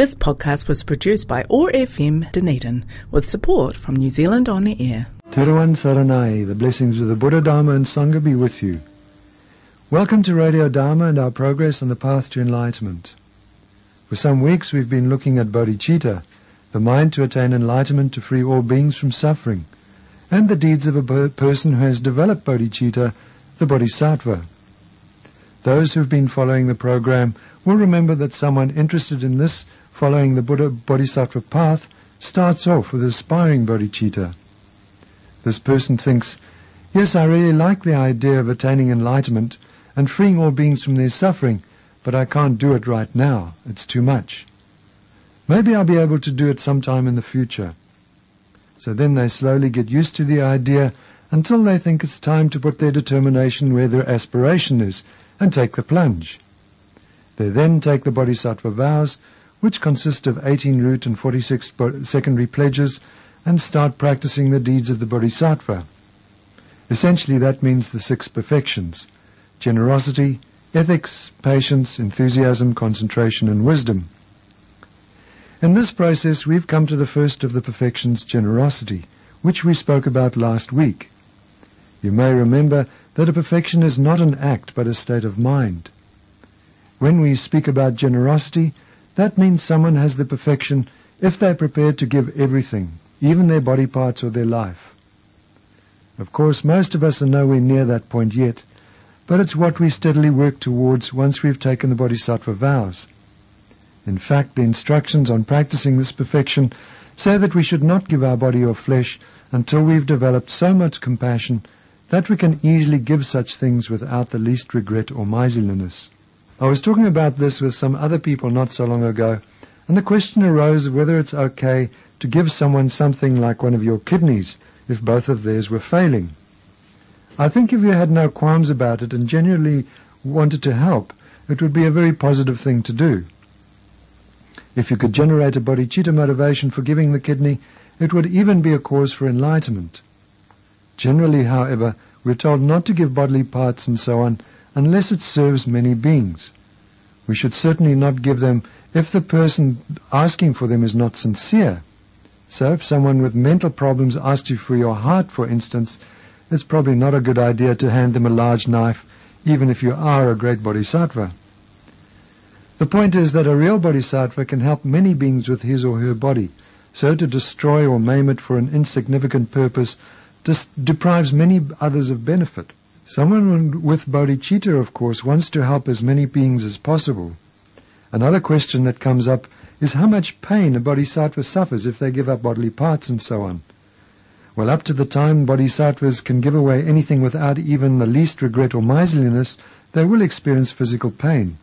This podcast was produced by OAR FM Dunedin with support from New Zealand On Air. Teruan Saranai, the blessings of the Buddha, Dharma and Sangha be with you. Welcome to Radio Dharma and our progress on the path to enlightenment. For some weeks we've been looking at bodhicitta, the mind to attain enlightenment to free all beings from suffering, and the deeds of a person who has developed bodhicitta, the bodhisattva. Those who've been following the program will remember that someone interested in this following the Buddha Bodhisattva path starts off with aspiring bodhicitta. This person thinks, yes, I really like the idea of attaining enlightenment and freeing all beings from their suffering, but I can't do it right now. It's too much. Maybe I'll be able to do it sometime in the future. So then they slowly get used to the idea until they think it's time to put their determination where their aspiration is and take the plunge. They then take the Bodhisattva vows which consist of 18 root and 46 secondary pledges, and start practicing the deeds of the Bodhisattva. Essentially, that means the six perfections generosity, ethics, patience, enthusiasm, concentration, and wisdom. In this process, we've come to the first of the perfections, generosity, which we spoke about last week. You may remember that a perfection is not an act but a state of mind. When we speak about generosity, that means someone has the perfection if they're prepared to give everything, even their body parts or their life. Of course, most of us are nowhere near that point yet, but it's what we steadily work towards once we've taken the Bodhisattva vows. In fact, the instructions on practicing this perfection say that we should not give our body or flesh until we've developed so much compassion that we can easily give such things without the least regret or miserliness. I was talking about this with some other people not so long ago, and the question arose whether it's okay to give someone something like one of your kidneys if both of theirs were failing. I think if you had no qualms about it and genuinely wanted to help, it would be a very positive thing to do. If you could generate a bodhicitta motivation for giving the kidney, it would even be a cause for enlightenment. Generally, however, we're told not to give bodily parts and so on unless it serves many beings. We should certainly not give them if the person asking for them is not sincere. So if someone with mental problems asks you for your heart, for instance, it's probably not a good idea to hand them a large knife, even if you are a great bodhisattva. The point is that a real bodhisattva can help many beings with his or her body, so to destroy or maim it for an insignificant purpose deprives many others of benefit. Someone with bodhicitta, of course, wants to help as many beings as possible. Another question that comes up is how much pain a bodhisattva suffers if they give up bodily parts and so on. Well, up to the time bodhisattvas can give away anything without even the least regret or miserliness, they will experience physical pain.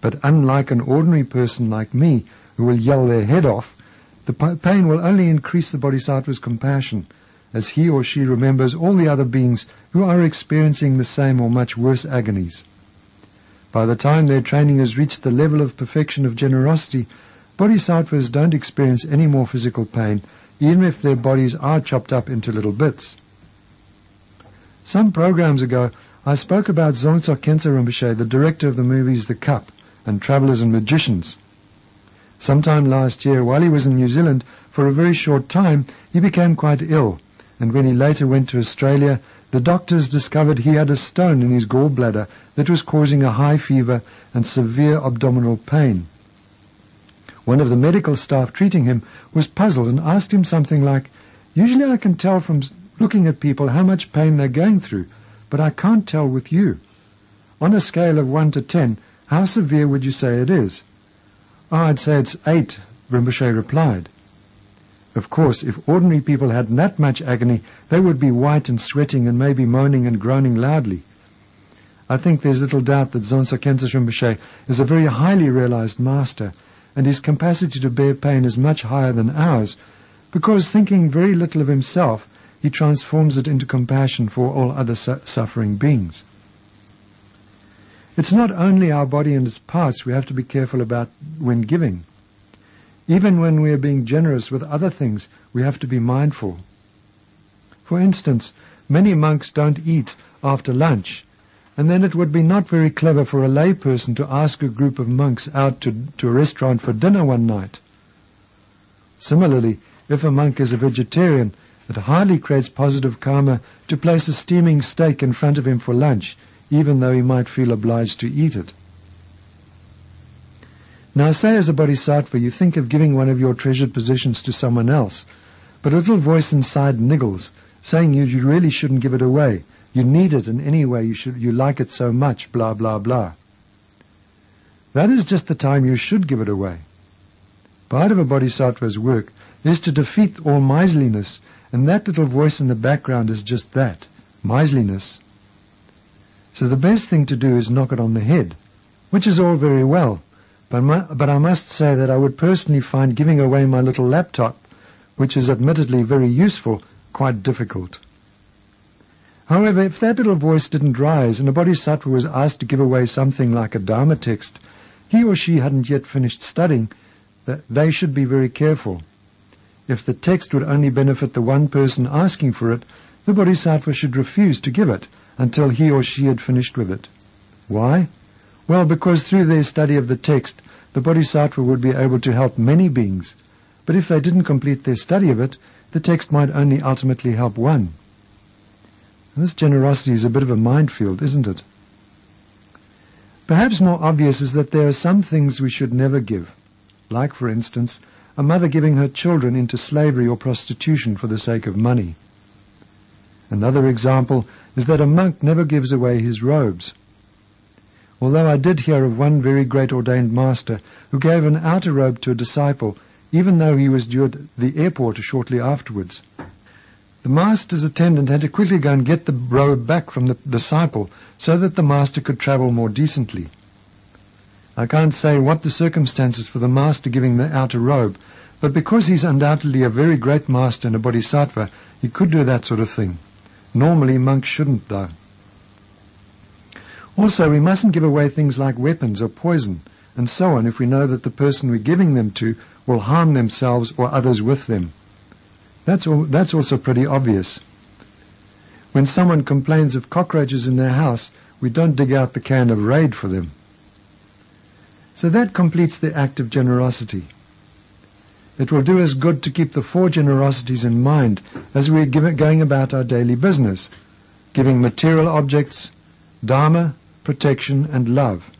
But unlike an ordinary person like me, who will yell their head off, the pain will only increase the bodhisattva's compassion as he or she remembers all the other beings who are experiencing the same or much worse agonies. By the time their training has reached the level of perfection of generosity, bodhisattvas don't experience any more physical pain, even if their bodies are chopped up into little bits. Some programs ago, I spoke about Dzongsar Khyentse Rinpoche, the director of the movies The Cup and Travelers and Magicians. Sometime last year, while he was in New Zealand, for a very short time, he became quite ill and when he later went to Australia, the doctors discovered he had a stone in his gallbladder that was causing a high fever and severe abdominal pain. One of the medical staff treating him was puzzled and asked him something like, Usually I can tell from looking at people how much pain they're going through, but I can't tell with you. On a scale of 1 to 10, how severe would you say it is? Oh, I'd say it's 8, Rinpoche replied. Of course, if ordinary people had that much agony, they would be white and sweating and maybe moaning and groaning loudly. I think there's little doubt that Dzongsar Khyentse Rinpoche is a very highly realized master, and his capacity to bear pain is much higher than ours, because thinking very little of himself, he transforms it into compassion for all other su- suffering beings. It's not only our body and its parts we have to be careful about when giving. Even when we are being generous with other things, we have to be mindful. For instance, many monks don't eat after lunch, and then it would be not very clever for a layperson to ask a group of monks out to, to a restaurant for dinner one night. Similarly, if a monk is a vegetarian, it hardly creates positive karma to place a steaming steak in front of him for lunch, even though he might feel obliged to eat it. Now say as a bodhisattva you think of giving one of your treasured possessions to someone else, but a little voice inside niggles, saying you, you really shouldn't give it away. You need it in any way you should you like it so much, blah blah blah. That is just the time you should give it away. Part of a bodhisattva's work is to defeat all miserliness, and that little voice in the background is just that, miserliness. So the best thing to do is knock it on the head, which is all very well, but, my, but I must say that I would personally find giving away my little laptop, which is admittedly very useful, quite difficult. However, if that little voice didn't rise and a bodhisattva was asked to give away something like a Dharma text, he or she hadn't yet finished studying, that they should be very careful. If the text would only benefit the one person asking for it, the bodhisattva should refuse to give it until he or she had finished with it. Why? Well, because through their study of the text, the bodhisattva would be able to help many beings. But if they didn't complete their study of it, the text might only ultimately help one. And this generosity is a bit of a minefield, isn't it? Perhaps more obvious is that there are some things we should never give, like, for instance, a mother giving her children into slavery or prostitution for the sake of money. Another example is that a monk never gives away his robes although I did hear of one very great ordained master who gave an outer robe to a disciple, even though he was due at the airport shortly afterwards. The master's attendant had to quickly go and get the robe back from the disciple so that the master could travel more decently. I can't say what the circumstances for the master giving the outer robe, but because he's undoubtedly a very great master and a bodhisattva, he could do that sort of thing. Normally monks shouldn't, though. Also, we mustn't give away things like weapons or poison and so on if we know that the person we're giving them to will harm themselves or others with them. That's, all, that's also pretty obvious. When someone complains of cockroaches in their house, we don't dig out the can of Raid for them. So that completes the act of generosity. It will do us good to keep the four generosities in mind as we are going about our daily business, giving material objects, Dharma, protection, and love,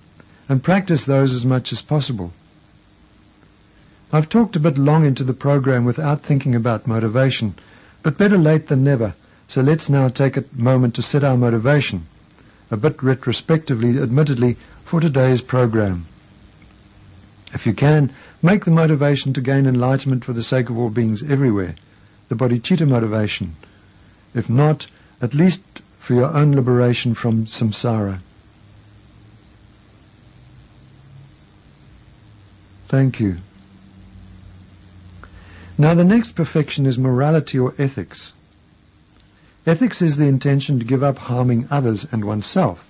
and practice those as much as possible. I've talked a bit long into the program without thinking about motivation, but better late than never, so let's now take a moment to set our motivation, a bit retrospectively, admittedly, for today's program. If you can, make the motivation to gain enlightenment for the sake of all beings everywhere, the bodhicitta motivation. If not, at least for your own liberation from samsara. Thank you. Now the next perfection is morality or ethics. Ethics is the intention to give up harming others and oneself.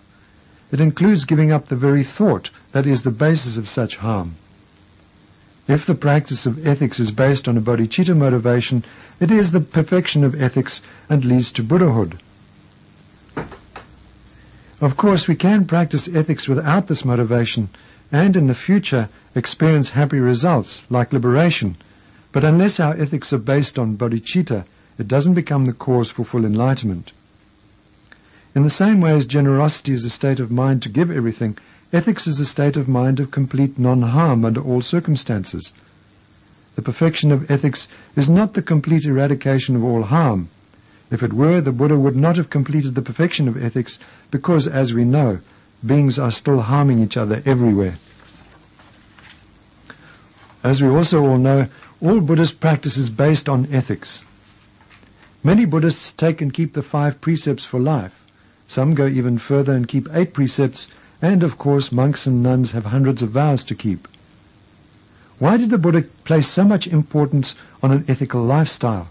It includes giving up the very thought that is the basis of such harm. If the practice of ethics is based on a bodhicitta motivation, it is the perfection of ethics and leads to Buddhahood. Of course, we can practice ethics without this motivation, and in the future experience happy results like liberation. But unless our ethics are based on bodhicitta, it doesn't become the cause for full enlightenment. In the same way as generosity is a state of mind to give everything, ethics is a state of mind of complete non-harm under all circumstances. The perfection of ethics is not the complete eradication of all harm. If it were, the Buddha would not have completed the perfection of ethics because, as we know, beings are still harming each other everywhere. As we also all know, all Buddhist practice is based on ethics. Many Buddhists take and keep the five precepts for life. Some go even further and keep eight precepts, and of course monks and nuns have hundreds of vows to keep. Why did the Buddha place so much importance on an ethical lifestyle?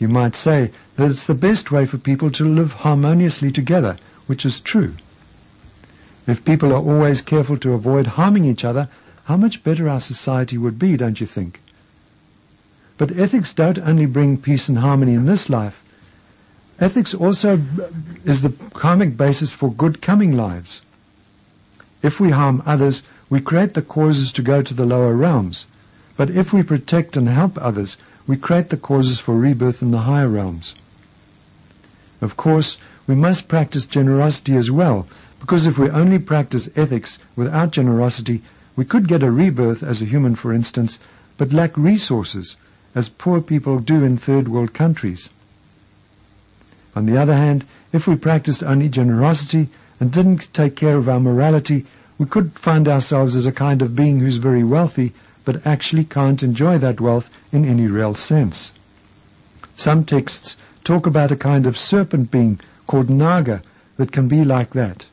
You might say that it's the best way for people to live harmoniously together, which is true. If people are always careful to avoid harming each other, how much better our society would be, don't you think? But ethics don't only bring peace and harmony in this life. Ethics also is the karmic basis for good coming lives. If we harm others, we create the causes to go to the lower realms. But if we protect and help others, we create the causes for rebirth in the higher realms. Of course, we must practice generosity as well, because if we only practice ethics without generosity, we could get a rebirth as a human, for instance, but lack resources, as poor people do in third world countries. On the other hand, if we practiced only generosity and didn't take care of our morality, we could find ourselves as a kind of being who's very wealthy, but actually can't enjoy that wealth in any real sense. Some texts talk about a kind of serpent being called Naga that can be like that.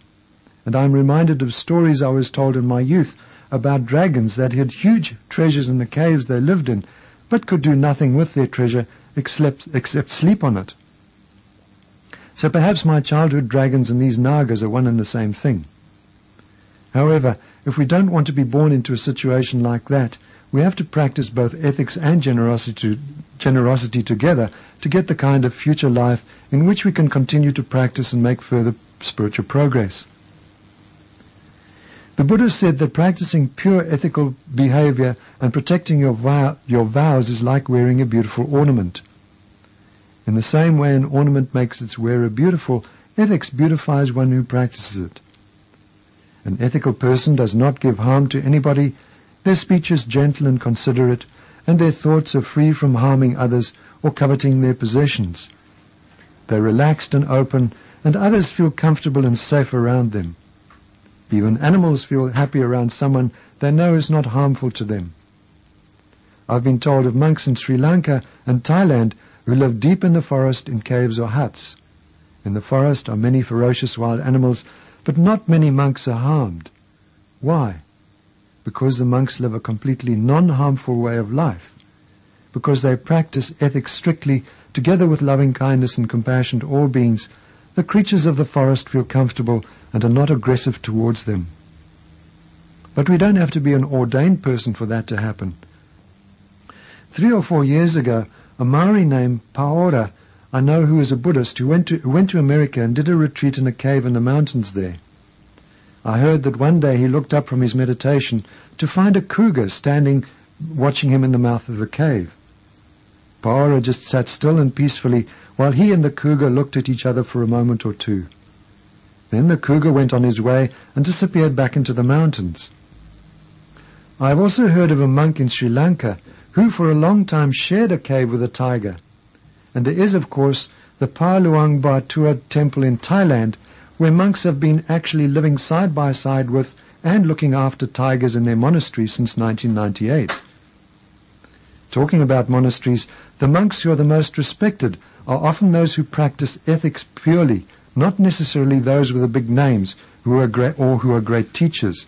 And I'm reminded of stories I was told in my youth about dragons that had huge treasures in the caves they lived in, but could do nothing with their treasure except, except sleep on it. So perhaps my childhood dragons and these nagas are one and the same thing. However, if we don't want to be born into a situation like that, we have to practice both ethics and generosity, generosity together to get the kind of future life in which we can continue to practice and make further spiritual progress. The Buddha said that practicing pure ethical behavior and protecting your, vow, your vows is like wearing a beautiful ornament. In the same way an ornament makes its wearer beautiful, ethics beautifies one who practices it. An ethical person does not give harm to anybody, their speech is gentle and considerate, and their thoughts are free from harming others or coveting their possessions. They're relaxed and open, and others feel comfortable and safe around them. Even animals feel happy around someone they know is not harmful to them. I've been told of monks in Sri Lanka and Thailand who live deep in the forest in caves or huts. In the forest are many ferocious wild animals, but not many monks are harmed. Why? Because the monks live a completely non-harmful way of life. Because they practice ethics strictly, together with loving kindness and compassion to all beings, the creatures of the forest feel comfortable and are not aggressive towards them. But we don't have to be an ordained person for that to happen. Three or four years ago, a Maori named Paora, I know who is a Buddhist, who went to, went to America and did a retreat in a cave in the mountains there. I heard that one day he looked up from his meditation to find a cougar standing watching him in the mouth of the cave. Paora just sat still and peacefully while he and the cougar looked at each other for a moment or two. Then the cougar went on his way and disappeared back into the mountains. I have also heard of a monk in Sri Lanka who for a long time shared a cave with a tiger. And there is, of course, the Pa Luang Ba Tua temple in Thailand, where monks have been actually living side by side with and looking after tigers in their monastery since 1998. Talking about monasteries, the monks who are the most respected are often those who practice ethics purely, not necessarily those with the big names who are great, or who are great teachers.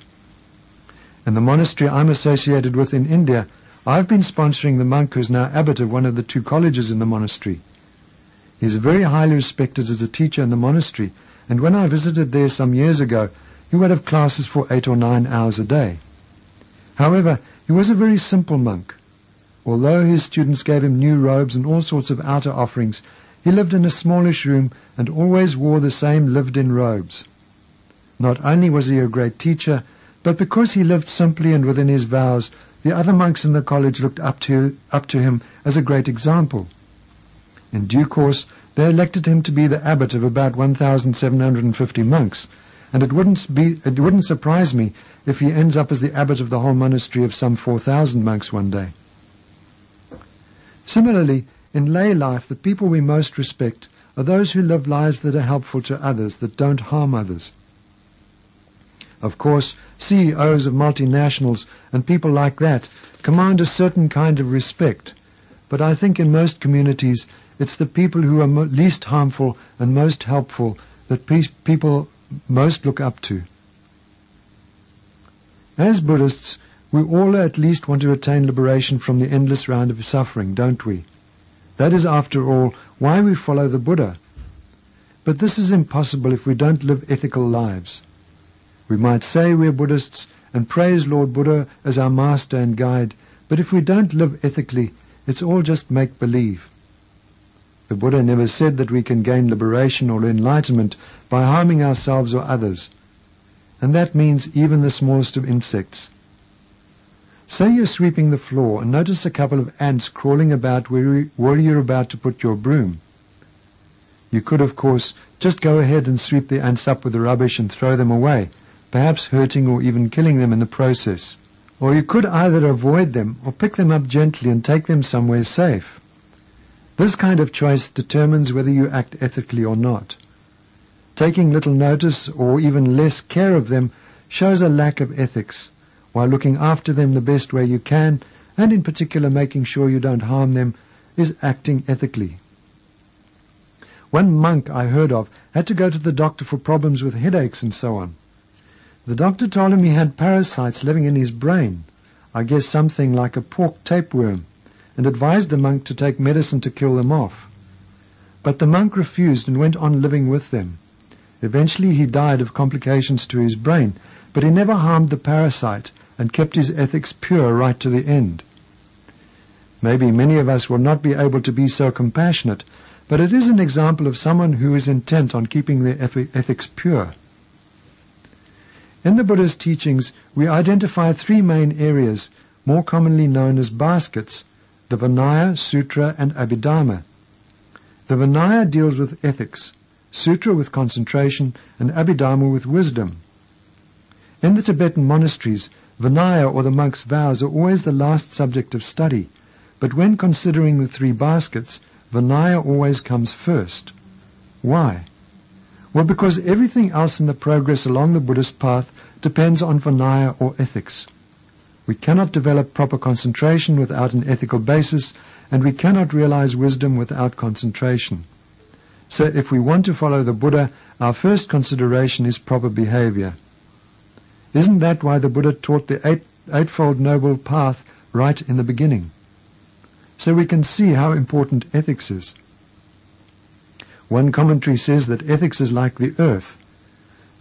In the monastery I'm associated with in India, I've been sponsoring the monk who's now abbot of one of the two colleges in the monastery. He's very highly respected as a teacher in the monastery, and when I visited there some years ago, he would have classes for eight or nine hours a day. However, he was a very simple monk. Although his students gave him new robes and all sorts of outer offerings, he lived in a smallish room and always wore the same lived-in robes. Not only was he a great teacher, but because he lived simply and within his vows, the other monks in the college looked up to, up to him as a great example. In due course, they elected him to be the abbot of about 1,750 monks, and it wouldn't, be, it wouldn't surprise me if he ends up as the abbot of the whole monastery of some 4,000 monks one day. Similarly, in lay life, the people we most respect are those who live lives that are helpful to others, that don't harm others. Of course, CEOs of multinationals and people like that command a certain kind of respect, but I think in most communities it's the people who are mo- least harmful and most helpful that pe- people most look up to. As Buddhists, we all at least want to attain liberation from the endless round of suffering, don't we? That is, after all, why we follow the Buddha. But this is impossible if we don't live ethical lives. We might say we're Buddhists and praise Lord Buddha as our master and guide, but if we don't live ethically, it's all just make believe. The Buddha never said that we can gain liberation or enlightenment by harming ourselves or others. And that means even the smallest of insects. Say you're sweeping the floor and notice a couple of ants crawling about where, you're about to put your broom. You could, of course, just go ahead and sweep the ants up with the rubbish and throw them away, perhaps hurting or even killing them in the process. Or you could either avoid them or pick them up gently and take them somewhere safe. This kind of choice determines whether you act ethically or not. Taking little notice or even less care of them shows a lack of ethics, while looking after them the best way you can, and in particular making sure you don't harm them, is acting ethically. One monk I heard of had to go to the doctor for problems with headaches and so on. The doctor told him he had parasites living in his brain, I guess something like a pork tapeworm and advised the monk to take medicine to kill them off. But the monk refused and went on living with them. Eventually he died of complications to his brain, but he never harmed the parasite and kept his ethics pure right to the end. Maybe many of us will not be able to be so compassionate, but it is an example of someone who is intent on keeping their ethics pure. In the Buddha's teachings, we identify three main areas, more commonly known as baskets, the Vinaya, Sutra, and Abhidharma. The Vinaya deals with ethics, Sutra with concentration, and Abhidharma with wisdom. In the Tibetan monasteries, Vinaya or the monk's vows are always the last subject of study, but when considering the three baskets, Vinaya always comes first. Why? Well, because everything else in the progress along the Buddhist path depends on Vinaya or ethics. We cannot develop proper concentration without an ethical basis, and we cannot realize wisdom without concentration. So if we want to follow the Buddha, our first consideration is proper behavior. Isn't that why the Buddha taught the eight, Eightfold Noble Path right in the beginning? So we can see how important ethics is. One commentary says that ethics is like the earth.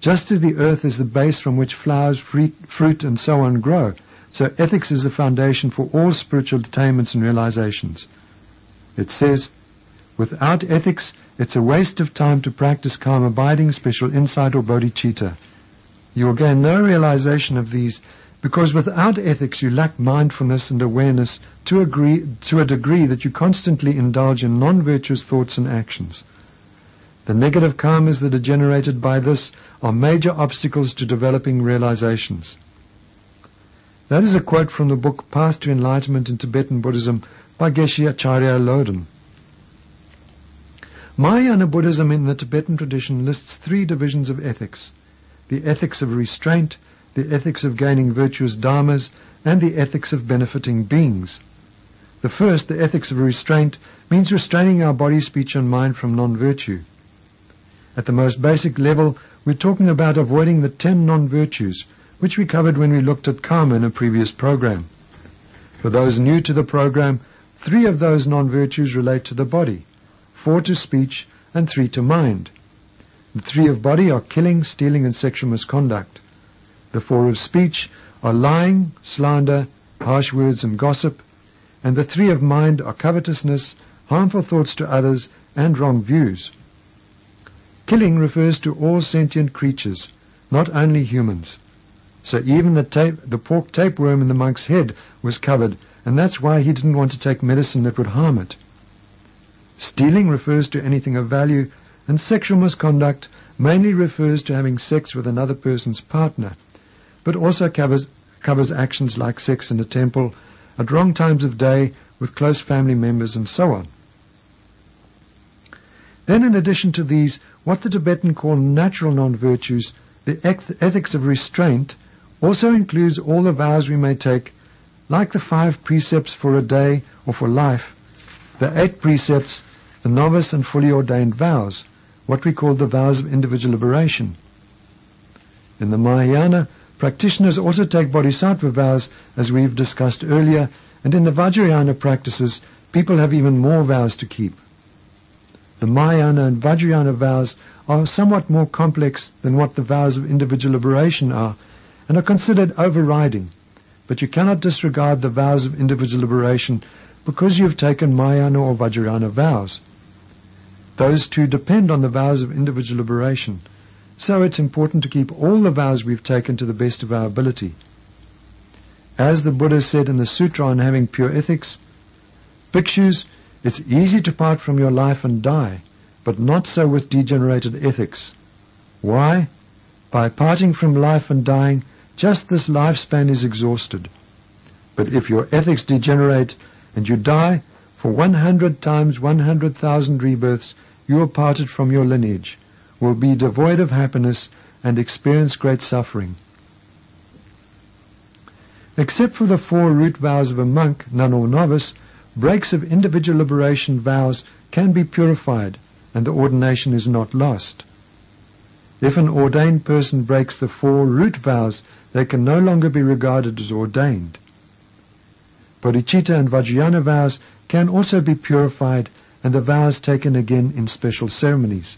Just as the earth is the base from which flowers, fruit, and so on grow, so ethics is the foundation for all spiritual attainments and realizations. It says, without ethics, it's a waste of time to practice calm abiding, special insight, or bodhicitta. You will gain no realization of these because without ethics you lack mindfulness and awareness to, agree, to a degree that you constantly indulge in non-virtuous thoughts and actions. The negative karmas that are generated by this are major obstacles to developing realizations. That is a quote from the book Path to Enlightenment in Tibetan Buddhism by Geshe Acharya Loden. Mahayana Buddhism in the Tibetan tradition lists three divisions of ethics the ethics of restraint, the ethics of gaining virtuous dharmas, and the ethics of benefiting beings. The first, the ethics of restraint, means restraining our body, speech, and mind from non virtue. At the most basic level, we're talking about avoiding the ten non virtues which we covered when we looked at karma in a previous program. For those new to the program, three of those non-virtues relate to the body, four to speech, and three to mind. The three of body are killing, stealing, and sexual misconduct. The four of speech are lying, slander, harsh words, and gossip. And the three of mind are covetousness, harmful thoughts to others, and wrong views. Killing refers to all sentient creatures, not only humans. So even the, tape, the pork tapeworm in the monk's head was covered, and that's why he didn't want to take medicine that would harm it. Stealing refers to anything of value, and sexual misconduct mainly refers to having sex with another person's partner, but also covers, covers actions like sex in a temple, at wrong times of day, with close family members, and so on. Then, in addition to these, what the Tibetan call natural non-virtues, the ethics of restraint, also includes all the vows we may take, like the five precepts for a day or for life, the eight precepts, the novice and fully ordained vows, what we call the vows of individual liberation. In the Mahayana, practitioners also take bodhisattva vows, as we've discussed earlier, and in the Vajrayana practices, people have even more vows to keep. The Mahayana and Vajrayana vows are somewhat more complex than what the vows of individual liberation are, and are considered overriding. But you cannot disregard the vows of individual liberation because you have taken Mahayana or Vajrayana vows. Those two depend on the vows of individual liberation. So it's important to keep all the vows we've taken to the best of our ability. As the Buddha said in the Sutra on having pure ethics, Bhikshus, it's easy to part from your life and die, but not so with degenerated ethics. Why? By parting from life and dying, just this lifespan is exhausted. But if your ethics degenerate and you die, for 100 times 100,000 rebirths, you are parted from your lineage, will be devoid of happiness, and experience great suffering. Except for the four root vows of a monk, nun or novice, breaks of individual liberation vows can be purified, and the ordination is not lost. If an ordained person breaks the four root vows, they can no longer be regarded as ordained. Bodhicitta and Vajrayana vows can also be purified and the vows taken again in special ceremonies.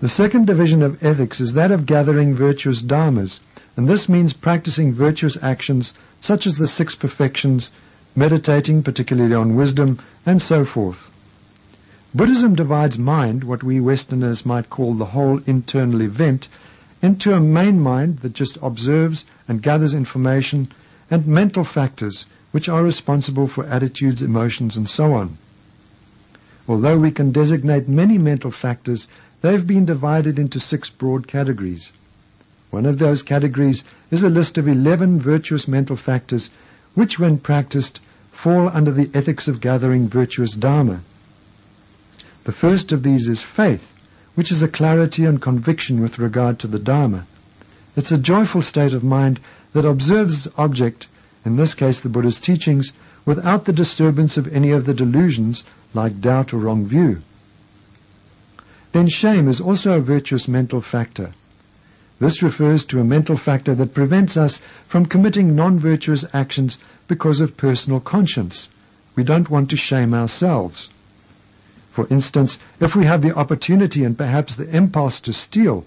The second division of ethics is that of gathering virtuous dharmas, and this means practicing virtuous actions such as the six perfections, meditating particularly on wisdom, and so forth. Buddhism divides mind, what we Westerners might call the whole internal event, into a main mind that just observes and gathers information, and mental factors, which are responsible for attitudes, emotions, and so on. Although we can designate many mental factors, they've been divided into six broad categories. One of those categories is a list of 11 virtuous mental factors, which, when practiced, fall under the ethics of gathering virtuous Dharma. The first of these is faith, which is a clarity and conviction with regard to the Dharma. It's a joyful state of mind that observes object in this case the Buddha's teachings, without the disturbance of any of the delusions like doubt or wrong view. Then shame is also a virtuous mental factor. This refers to a mental factor that prevents us from committing non-virtuous actions because of personal conscience. We don't want to shame ourselves. For instance, if we have the opportunity and perhaps the impulse to steal,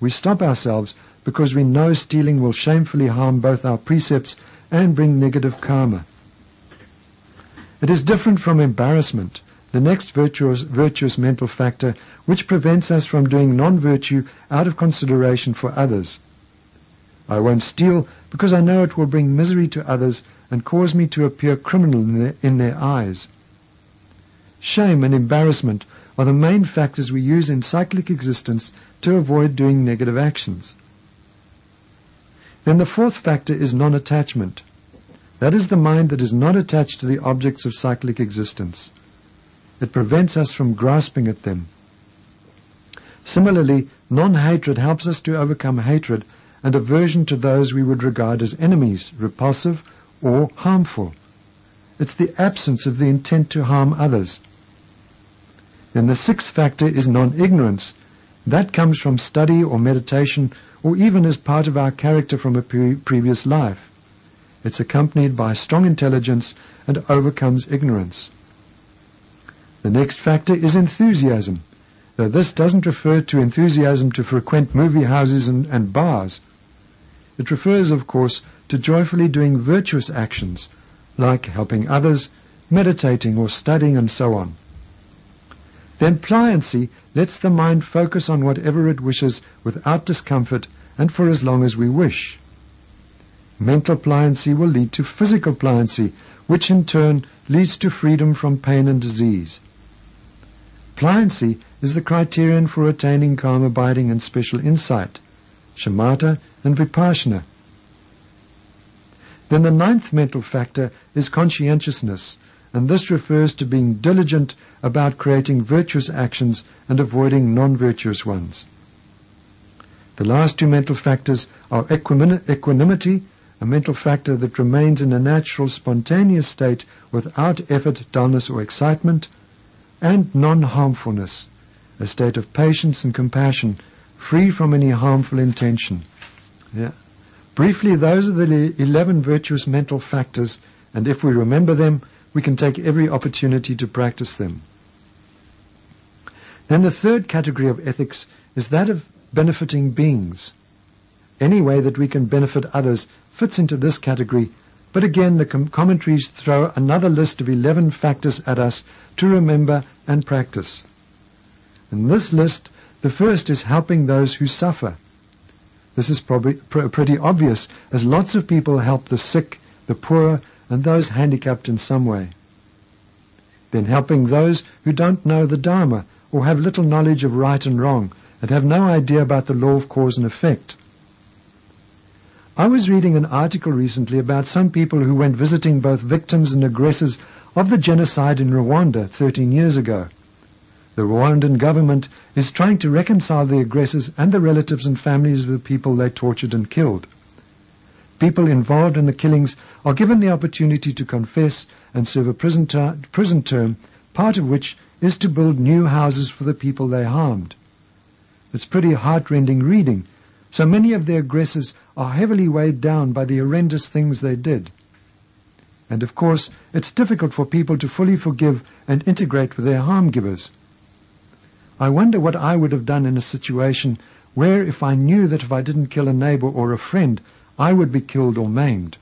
we stop ourselves because we know stealing will shamefully harm both our precepts and bring negative karma. It is different from embarrassment, the next virtuous, virtuous mental factor which prevents us from doing non-virtue out of consideration for others. I won't steal because I know it will bring misery to others and cause me to appear criminal in their, in their eyes. Shame and embarrassment are the main factors we use in cyclic existence to avoid doing negative actions. Then the fourth factor is non-attachment. That is the mind that is not attached to the objects of cyclic existence. It prevents us from grasping at them. Similarly, non-hatred helps us to overcome hatred and aversion to those we would regard as enemies, repulsive, or harmful. It's the absence of the intent to harm others. Then the sixth factor is non-ignorance. That comes from study or meditation or even as part of our character from a pre- previous life. It's accompanied by strong intelligence and overcomes ignorance. The next factor is enthusiasm, though this doesn't refer to enthusiasm to frequent movie houses and, and bars. It refers, of course, to joyfully doing virtuous actions, like helping others, meditating or studying and so on. Then pliancy lets the mind focus on whatever it wishes without discomfort and for as long as we wish. Mental pliancy will lead to physical pliancy, which in turn leads to freedom from pain and disease. Pliancy is the criterion for attaining calm abiding and special insight, shamatha and vipassana. Then the ninth mental factor is conscientiousness, and this refers to being diligent about creating virtuous actions and avoiding non-virtuous ones. The last two mental factors are equanimity, a mental factor that remains in a natural, spontaneous state without effort, dullness, or excitement, and non-harmfulness, a state of patience and compassion, free from any harmful intention. Yeah. Briefly, those are the 11 virtuous mental factors, and if we remember them, we can take every opportunity to practice them. Then the third category of ethics is that of benefiting beings. Any way that we can benefit others fits into this category, But again, the com- commentaries throw another list of 11 factors at us to remember and practice. In this list, the first is helping those who suffer. This is probably pr- pretty obvious, as lots of people help the sick, the poor, and those handicapped in some way. Then helping those who don't know the Dharma or have little knowledge of right and wrong and have no idea about the law of cause and effect. I was reading an article recently about some people who went visiting both victims and aggressors of the genocide in Rwanda 13 years ago. The Rwandan government is trying to reconcile the aggressors and the relatives and families of the people they tortured and killed. People involved in the killings are given the opportunity to confess and serve a prison, ter- prison term, part of which is to build new houses for the people they harmed. It's pretty heartrending reading. So many of the aggressors are heavily weighed down by the horrendous things they did. And of course, it's difficult for people to fully forgive and integrate with their harm givers. I wonder what I would have done in a situation where, if I knew that if I didn't kill a neighbor or a friend, I would be killed or maimed.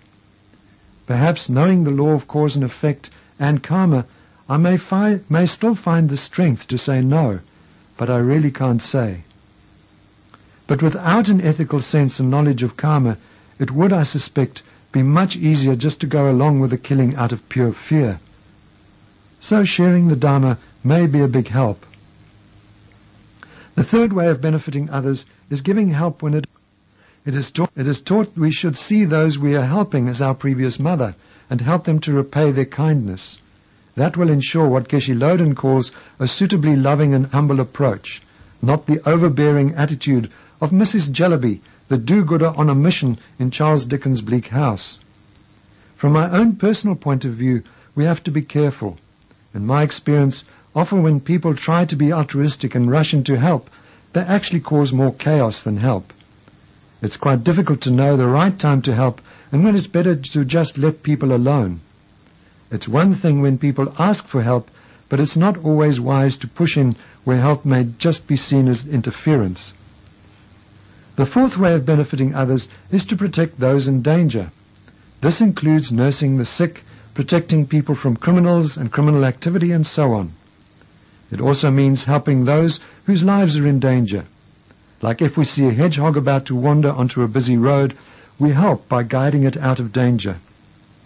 Perhaps knowing the law of cause and effect and karma, I may, fi- may still find the strength to say no, but I really can't say. But without an ethical sense and knowledge of karma, it would, I suspect, be much easier just to go along with the killing out of pure fear. So sharing the Dharma may be a big help. The third way of benefiting others is giving help when it, it, is taught, it is taught we should see those we are helping as our previous mother and help them to repay their kindness. That will ensure what Geshe Loden calls a suitably loving and humble approach, not the overbearing attitude of Mrs. Jellyby, the do-gooder on a mission in Charles Dickens' Bleak House. From my own personal point of view, we have to be careful. In my experience, often when people try to be altruistic and rush in to help, they actually cause more chaos than help. It's quite difficult to know the right time to help and when it's better to just let people alone. It's one thing when people ask for help, but it's not always wise to push in where help may just be seen as interference. The fourth way of benefiting others is to protect those in danger. This includes nursing the sick, protecting people from criminals and criminal activity, and so on. It also means helping those whose lives are in danger. Like if we see a hedgehog about to wander onto a busy road, we help by guiding it out of danger.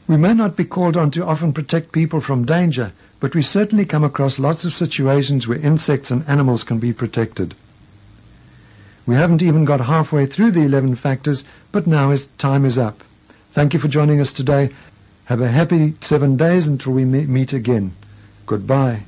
We may not be called on to often protect people from danger, but we certainly come across lots of situations where insects and animals can be protected. We haven't even got halfway through the 11 factors, but now is, time is up. Thank you for joining us today. Have a happy seven days until we meet again. Goodbye.